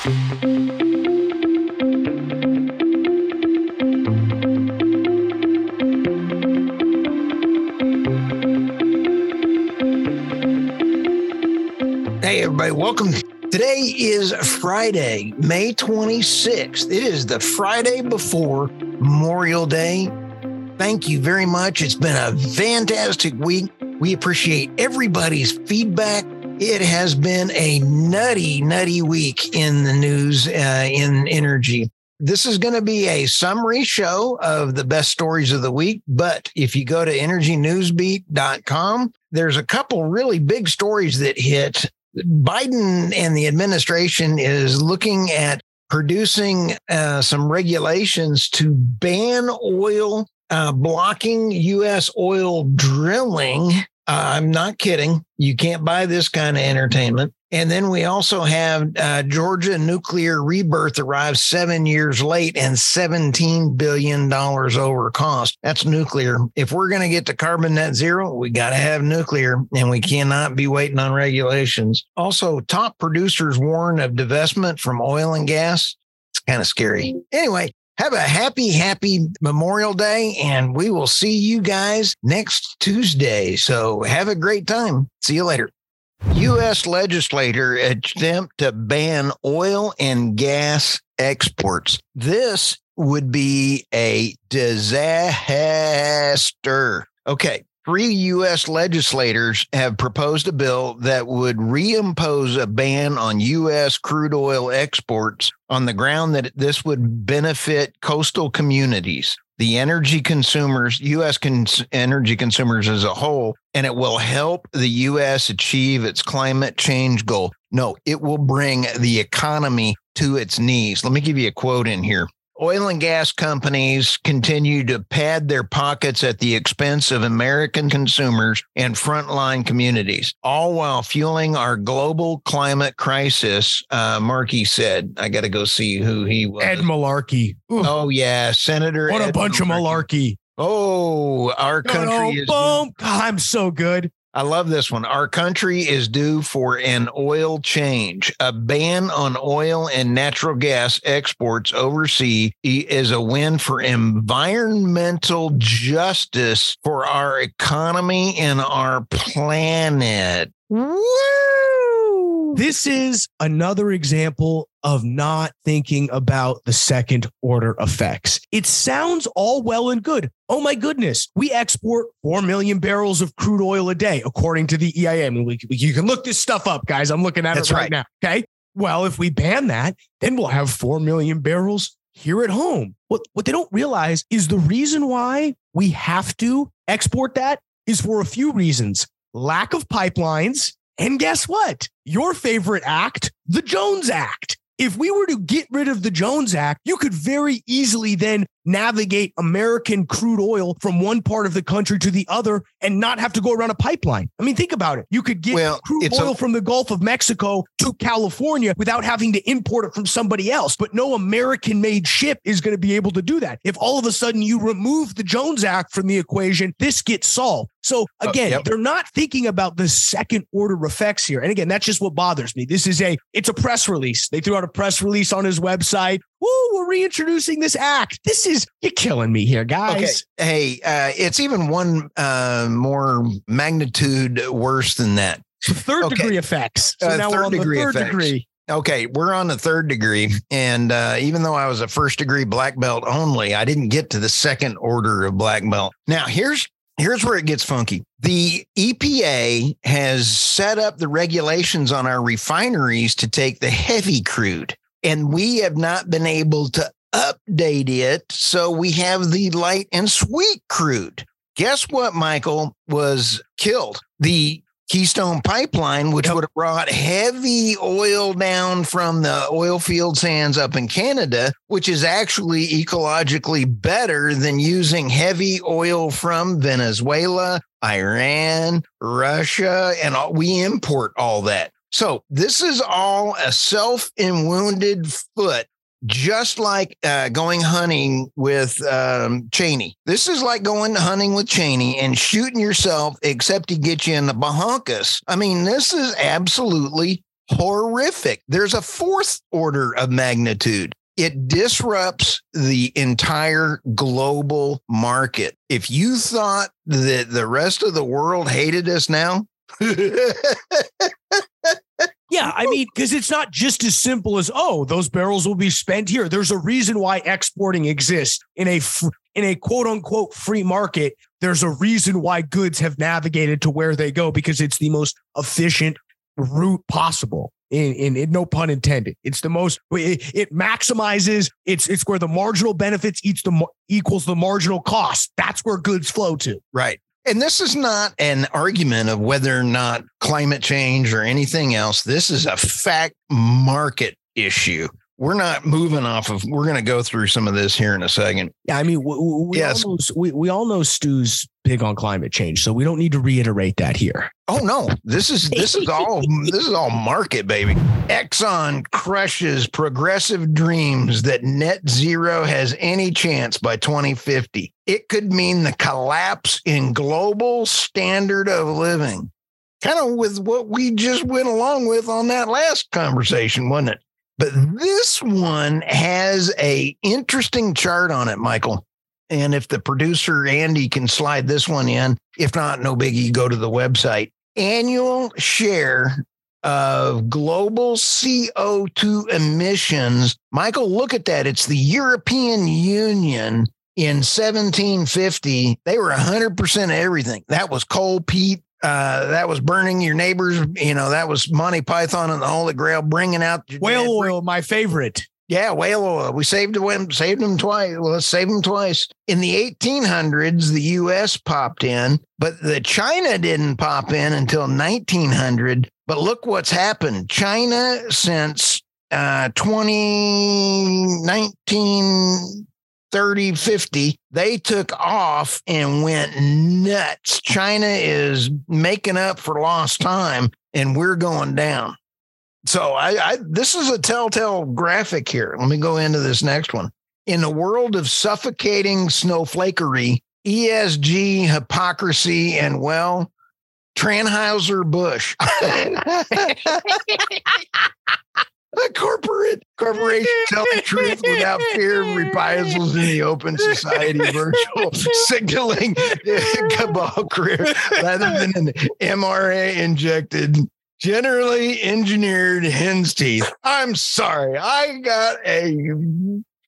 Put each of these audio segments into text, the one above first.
Hey, everybody, welcome. Today is Friday, May 26th. It is the Friday before Memorial Day. Thank you very much. It's been a fantastic week. We appreciate everybody's feedback. It has been a nutty, nutty week in the news uh, in energy. This is going to be a summary show of the best stories of the week. But if you go to energynewsbeat.com, there's a couple really big stories that hit. Biden and the administration is looking at producing uh, some regulations to ban oil, uh, blocking U.S. oil drilling. Uh, I'm not kidding. You can't buy this kind of entertainment. And then we also have uh, Georgia nuclear rebirth arrives seven years late and $17 billion over cost. That's nuclear. If we're going to get to carbon net zero, we got to have nuclear and we cannot be waiting on regulations. Also, top producers warn of divestment from oil and gas. It's kind of scary. Anyway, have a happy, happy Memorial Day, and we will see you guys next Tuesday. So have a great time. See you later. U.S. legislator attempt to ban oil and gas exports. This would be a disaster. Okay. Three U.S. legislators have proposed a bill that would reimpose a ban on U.S. crude oil exports on the ground that this would benefit coastal communities the energy consumers, U.S. Cons- energy consumers as a whole, and it will help the U.S. achieve its climate change goal. No, it will bring the economy to its knees. Let me give you a quote in here. Oil and gas companies continue to pad their pockets at the expense of American consumers and frontline communities, all while fueling our global climate crisis. Uh, Markey said, I got to go see who he was. Ed Malarkey. Ooh. Oh, yeah. Senator. What Ed a bunch Malarkey. of malarkey. Oh, our country No, no, is. boom. God, I'm so good. I love this one. Our country is due for an oil change. A ban on oil and natural gas exports overseas is a win for environmental justice for our economy and our planet. Woo! This is another example of not thinking about the second order effects. It sounds all well and good. Oh my goodness, we export 4 million barrels of crude oil a day, according to the EIA. I mean, we, we- you can look this stuff up, guys. I'm looking at That's it right, right. now. Okay. Well, if we ban that, then we'll have 4 million barrels here at home. What, what they don't realize is the reason why we have to export that is for a few reasons lack of pipelines. And guess what? Your favorite act, the Jones Act. If we were to get rid of the Jones Act, you could very easily then navigate American crude oil from one part of the country to the other and not have to go around a pipeline. I mean, think about it. You could get Well, crude it's a- oil from the Gulf of Mexico to California without having to import it from somebody else. But no American made ship is going to be able to do that. If all of a sudden you remove the Jones Act from the equation, this gets solved. So Uh, again, yep. they're not thinking about the second order effects here. And again, that's just what bothers me. This is a it's a press release. They threw out a press release on his website. Woo, we're reintroducing this act. This is you're killing me here, guys. Okay. Hey, uh, it's even one uh, more magnitude worse than that. Third Okay. degree effects. So Uh, now third we're on the degree third effects. degree. Okay, we're on the third degree. And uh, even though I was a first degree black belt only, I didn't get to the second order of black belt. Now, here's here's where it gets funky. The EPA has set up the regulations on our refineries to take the heavy crude, and we have not been able to update it. So we have the light and sweet crude. Guess what, Michael, was killed? The Keystone Pipeline, which Yep. would have brought heavy oil down from the oil field sands up in Canada, which is actually ecologically better than using heavy oil from Venezuela, Iran, Russia, and all, we import all that. So this is all a self wounded foot just like uh, going hunting with um, Cheney. This is like going hunting with Cheney and shooting yourself, except he gets you in the Bahamas. I mean, this is absolutely horrific. There's a fourth order of magnitude. It disrupts the entire global market. If you thought that the rest of the world hated us now, Yeah, I mean, because it's not just as simple as oh, those barrels will be spent here. There's a reason why exporting exists in a in a quote unquote free market. There's a reason why goods have navigated to where they go because it's the most efficient route possible. In, in, in no pun intended, it's the most. It, it maximizes. It's it's where the marginal benefits eats the equals the marginal cost. That's where goods flow to. Right. And this is not an argument of whether or not climate change or anything else. This is a fact market issue. We're not moving off of, we're going to go through some of this here in a second. Yeah. I mean, we, we yes. all know, we, we all know Stu's big on climate change, so we don't need to reiterate that here. Oh no, this is this is all this is all market, baby. Exxon crushes progressive dreams that net zero has any chance by 2050. It could mean the collapse in global standard of living. Kind of with what we just went along with on that last conversation, wasn't it? But this one has a interesting chart on it, Michael. And if the producer Andy can slide this one in, if not, no biggie, go to the website. Annual share of global CO2 emissions. Michael, look at that. It's the European Union in 1750. They were 100% of everything. That was coal, peat, uh, that was burning your neighbors. You know, that was Monty Python and the Holy Grail bringing out whale oil, my favorite. Yeah, whale oil. We saved them, saved them twice. Well, let's save them twice. In the 1800s, the U.S. popped in, but the China didn't pop in until 1900. But look what's happened. China since uh, 2019, 30, 50, they took off and went nuts. China is making up for lost time and we're going down. So I, I this is a telltale graphic here. Let me go into this next one. In a world of suffocating snowflakery, ESG, hypocrisy, and well, Tranhauser Bush. a corporate corporation telling truth without fear of reprisals in the open society virtual signaling cabal career rather than an MRA injected generally engineered hen's teeth. I'm sorry. I got a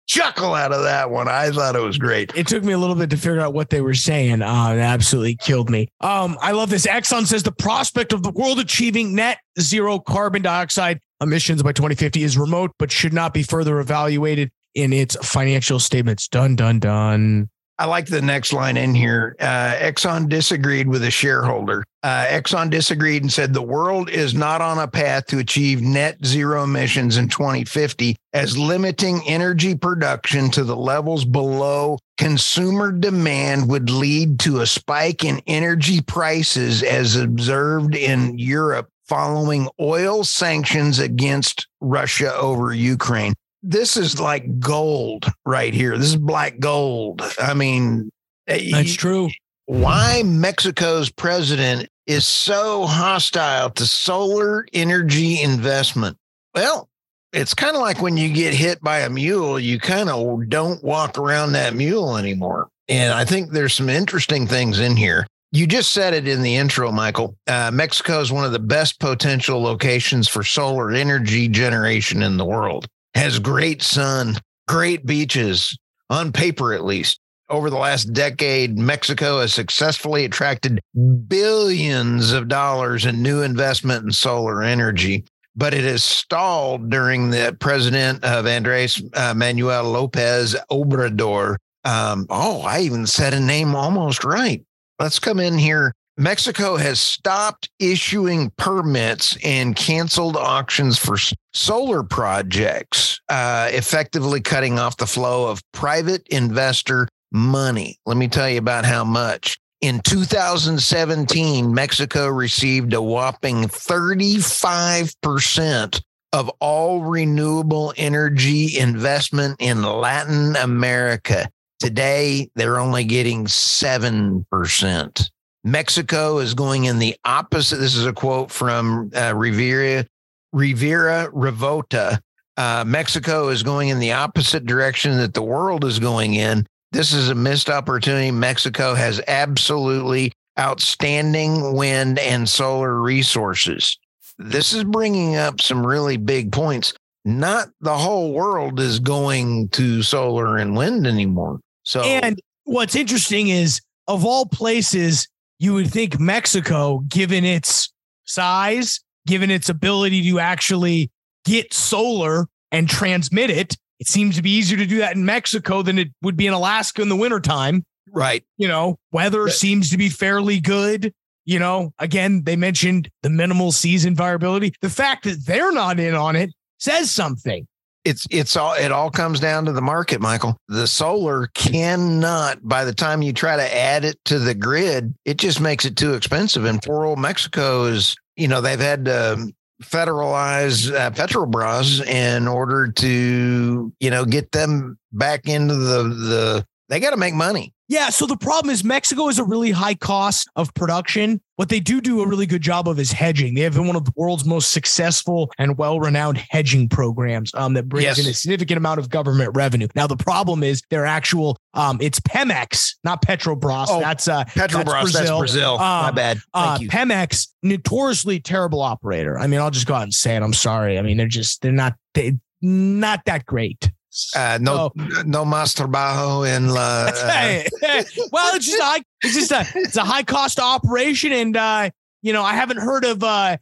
chuckle out of that one. I thought it was great. It took me a little bit to figure out what they were saying. Uh, it absolutely killed me. Um, I love this. Exxon says the prospect of the world achieving net zero carbon dioxide emissions by 2050 is remote, but should not be further evaluated in its financial statements. Done, done, done. I like the next line in here. Uh, Exxon disagreed with a shareholder. Uh, Exxon disagreed and said the world is not on a path to achieve net zero emissions in 2050, as limiting energy production to the levels below consumer demand would lead to a spike in energy prices, as observed in Europe following oil sanctions against Russia over Ukraine this is like gold right here. This is black gold. I mean, eh, that's true. Why Mexico's president is so hostile to solar energy investment? Well, it's kind of like when you get hit by a mule, you kind of don't walk around that mule anymore. And I think there's some interesting things in here. You just said it in the intro, Michael. Uh, Mexico is one of the best potential locations for solar energy generation in the world has great sun, great beaches, on paper at least. Over the last decade, Mexico has successfully attracted billions of dollars in new investment in solar energy, but it has stalled during the president of Andres uh, Manuel Lopez Obrador. Um, oh, I even said a name almost right. Let's come in here Mexico has stopped issuing permits and canceled auctions for solar projects, uh, effectively cutting off the flow of private investor money. Let me tell you about how much. In 2017, Mexico received a whopping 35% of all renewable energy investment in Latin America. Today, they're only getting 7%. Mexico is going in the opposite. This is a quote from uh, Rivera. Rivera Revolta. Uh, Mexico is going in the opposite direction that the world is going in. This is a missed opportunity. Mexico has absolutely outstanding wind and solar resources. This is bringing up some really big points. Not the whole world is going to solar and wind anymore. So, and what's interesting is, of all places, you would think Mexico, given its size, given its ability to actually get solar and transmit it, it seems to be easier to do that in Mexico than it would be in Alaska in the wintertime. Right. You know, weather seems to be fairly good. You know, again, they mentioned the minimal season variability. The fact that they're not in on it says something. It's it's all it all comes down to the market, Michael. The solar cannot by the time you try to add it to the grid, it just makes it too expensive. And poor old Mexico is, you know, they've had to federalize uh, Petrobras in order to, you know, get them back into the the they got to make money. Yeah. So the problem is Mexico is a really high cost of production. What they do do a really good job of is hedging. They have been one of the world's most successful and well-renowned hedging programs um, that brings yes. in a significant amount of government revenue. Now the problem is their actual um, it's Pemex, not Petrobras. Oh, that's uh, Petrobras. That's Brazil. That's Brazil. Um, My bad. Uh, Thank uh, you. Pemex, notoriously terrible operator. I mean, I'll just go out and say it. I'm sorry. I mean, they're just they're not they not that great. Uh, no, so, no más trabajo in la. Uh, well, it's just high, it's just a it's a high cost operation, and uh, you know I haven't heard of uh,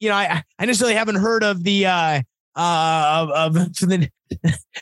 you know I I necessarily haven't heard of the uh uh of, of the.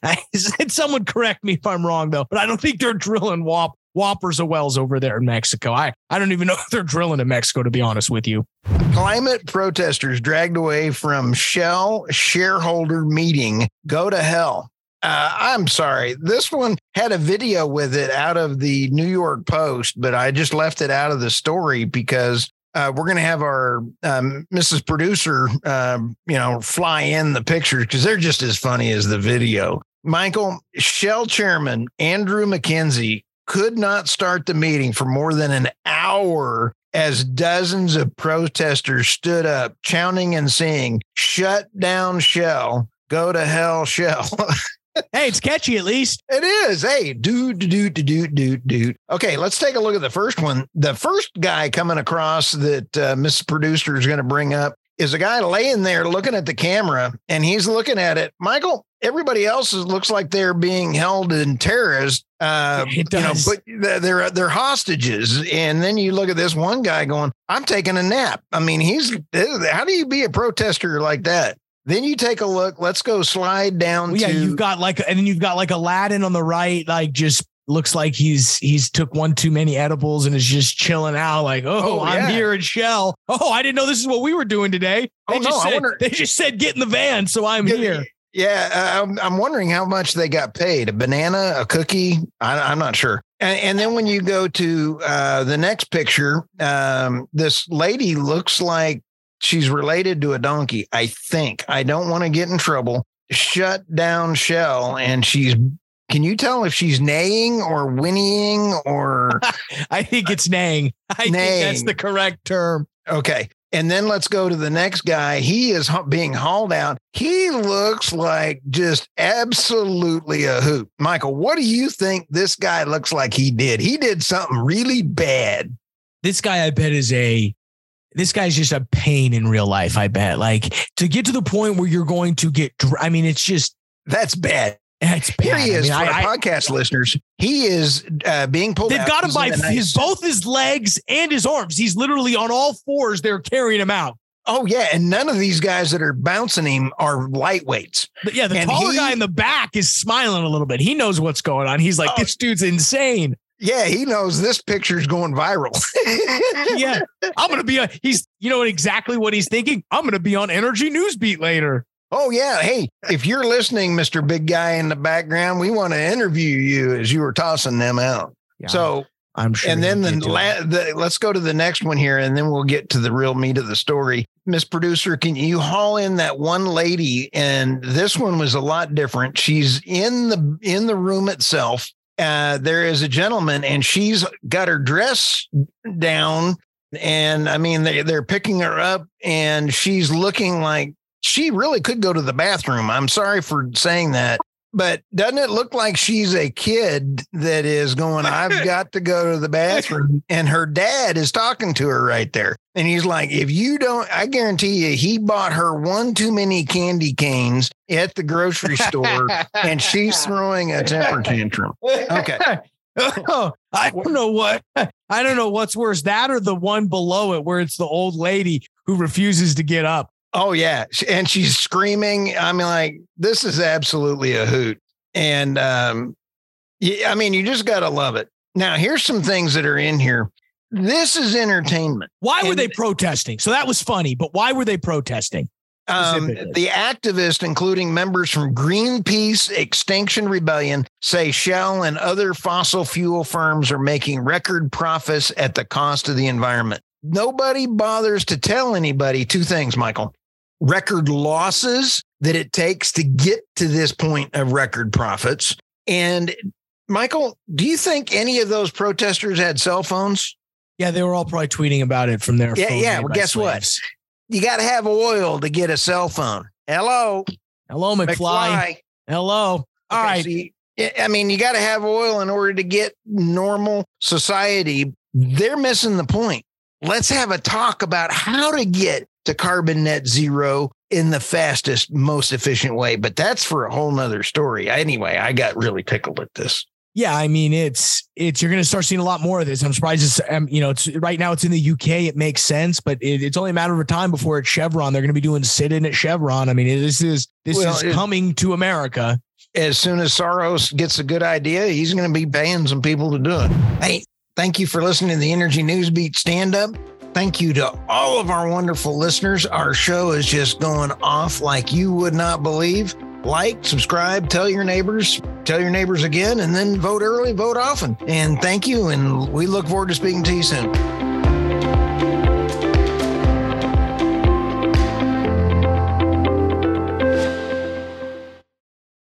I said someone correct me if I'm wrong though, but I don't think they're drilling whop whoppers of wells over there in Mexico. I I don't even know if they're drilling in Mexico to be honest with you. Climate protesters dragged away from Shell shareholder meeting. Go to hell. Uh, I'm sorry. This one had a video with it out of the New York Post, but I just left it out of the story because uh, we're going to have our um, Mrs. Producer, uh, you know, fly in the pictures because they're just as funny as the video. Michael, Shell Chairman Andrew Mackenzie could not start the meeting for more than an hour as dozens of protesters stood up, chanting and saying, Shut down Shell, go to hell, Shell. hey, it's catchy at least. It is. Hey, dude, dude, dude, dude, dude. Okay, let's take a look at the first one. The first guy coming across that uh, Miss Producer is going to bring up is a guy laying there looking at the camera and he's looking at it. Michael, everybody else is, looks like they're being held in terrorist. Uh, it does. You know, but they're they're hostages, and then you look at this one guy going, "I'm taking a nap." I mean, he's how do you be a protester like that? Then you take a look. Let's go slide down. Well, yeah, to- you've got like, and then you've got like Aladdin on the right, like just looks like he's he's took one too many edibles and is just chilling out. Like, oh, oh I'm here at Shell. Oh, I didn't know this is what we were doing today. They oh, just no, said, wonder- they just said get in the van, so I'm yeah, here. Yeah, uh, I'm, I'm wondering how much they got paid. A banana, a cookie? I, am not sure. And, and, then when you go to uh, the next picture, um, this lady looks like she's related to a donkey. I think. I don't want to get in trouble. Shut down Shell, and she's. Can you tell if she's neighing or whinnying or? I think it's neighing. I neighing. think that's the correct term. Okay. And then let's go to the next guy. He is being hauled out. He looks like just absolutely a hoot. Michael, what do you think this guy looks like he did? He did something really bad. This guy, I bet, is a this guy's just a pain in real life. I bet. Like to get to the point where you're going to get. I mean, it's just that's bad. That's bad. Here he is I mean, for I, podcast I, listeners. He is uh, being pulled. They've got him by his both his legs and his arms. He's literally on all fours. They're carrying him out. Oh yeah, and none of these guys that are bouncing him are lightweights. But yeah, the and taller he, guy in the back is smiling a little bit. He knows what's going on. He's like, oh, "This dude's insane." Yeah, he knows this picture's going viral. yeah, I'm gonna be a. He's, you know, exactly what he's thinking. I'm gonna be on Energy Newsbeat later. Oh yeah, hey, if you're listening, Mister Big Guy in the background, we want to interview you as you were tossing them out. Yeah, so I'm sure. And then the, la- the let's go to the next one here, and then we'll get to the real meat of the story. Miss Producer, can you haul in that one lady? And this one was a lot different. She's in the in the room itself uh, there is a gentleman and she's got her dress down. And I mean, they, they're picking her up and she's looking like she really could go to the bathroom. I'm sorry for saying that. But doesn't it look like she's a kid that is going, I've got to go to the bathroom? And her dad is talking to her right there. And he's like, if you don't, I guarantee you, he bought her one too many candy canes at the grocery store and she's throwing a temper tantrum. Okay. oh, I don't know what I don't know what's worse, that or the one below it where it's the old lady who refuses to get up. Oh yeah, and she's screaming. I mean, like this is absolutely a hoot. And um, yeah, I mean, you just got to love it. Now, here's some things that are in here. This is entertainment. Why and, were they protesting? So that was funny, but why were they protesting? Um, the activists, including members from Greenpeace, Extinction Rebellion, say Shell and other fossil fuel firms are making record profits at the cost of the environment. Nobody bothers to tell anybody two things, Michael record losses that it takes to get to this point of record profits. And Michael, do you think any of those protesters had cell phones? Yeah, they were all probably tweeting about it from their yeah, yeah. Well, guess slaves. what? You got to have oil to get a cell phone. Hello, hello, McFly. McFly. Hello. All okay, right. So I mean, you got to have oil in order to get normal society. They're missing the point. Let's have a talk about how to get to carbon net zero in the fastest, most efficient way. But that's for a whole nother story. Anyway, I got really tickled at this. Yeah, I mean it's it's you're going to start seeing a lot more of this. I'm surprised it's um, you know it's right now it's in the UK. It makes sense, but it, it's only a matter of time before it's Chevron. They're going to be doing sit in at Chevron. I mean this is this well, is it, coming to America. As soon as Soros gets a good idea, he's going to be paying some people to do it. Hey, thank you for listening to the Energy News Beat stand up. Thank you to all of our wonderful listeners. Our show is just going off like you would not believe. Like, subscribe, tell your neighbors, tell your neighbors again, and then vote early, vote often. And thank you. And we look forward to speaking to you soon.